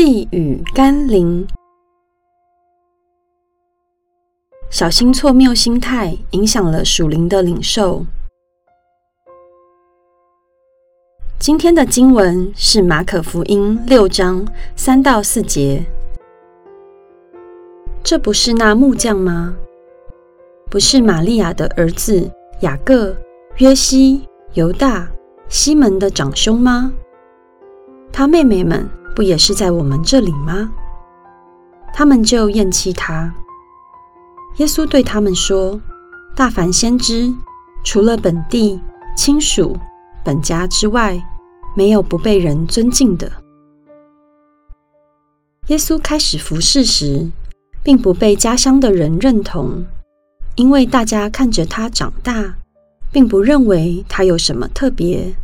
细语甘霖，小心错谬心态影响了属灵的领受。今天的经文是马可福音六章三到四节。这不是那木匠吗？不是玛利亚的儿子雅各、约西、犹大、西门的长兄吗？他妹妹们。不也是在我们这里吗？他们就厌弃他。耶稣对他们说：“大凡先知，除了本地亲属、本家之外，没有不被人尊敬的。”耶稣开始服事时，并不被家乡的人认同，因为大家看着他长大，并不认为他有什么特别。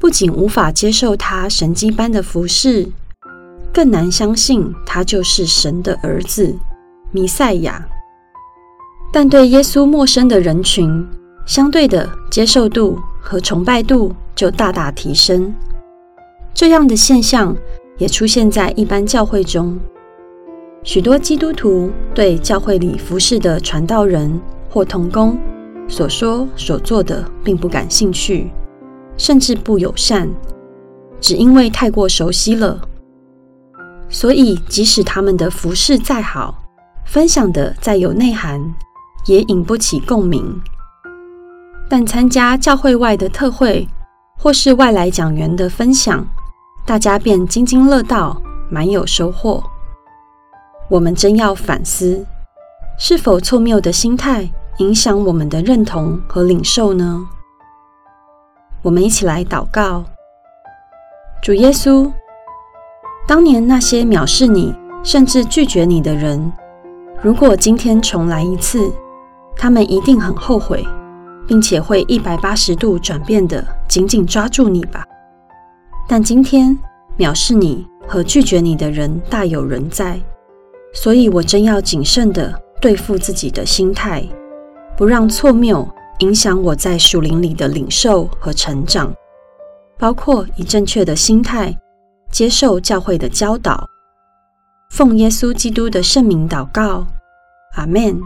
不仅无法接受他神迹般的服饰，更难相信他就是神的儿子弥赛亚。但对耶稣陌生的人群，相对的接受度和崇拜度就大大提升。这样的现象也出现在一般教会中，许多基督徒对教会里服侍的传道人或同工所说所做的并不感兴趣。甚至不友善，只因为太过熟悉了。所以，即使他们的服饰再好，分享的再有内涵，也引不起共鸣。但参加教会外的特会，或是外来讲员的分享，大家便津津乐道，满有收获。我们真要反思，是否错谬的心态影响我们的认同和领受呢？我们一起来祷告，主耶稣，当年那些藐视你甚至拒绝你的人，如果今天重来一次，他们一定很后悔，并且会一百八十度转变的紧紧抓住你吧。但今天藐视你和拒绝你的人大有人在，所以我真要谨慎的对付自己的心态，不让错谬。影响我在树林里的领受和成长，包括以正确的心态接受教会的教导，奉耶稣基督的圣名祷告，阿门。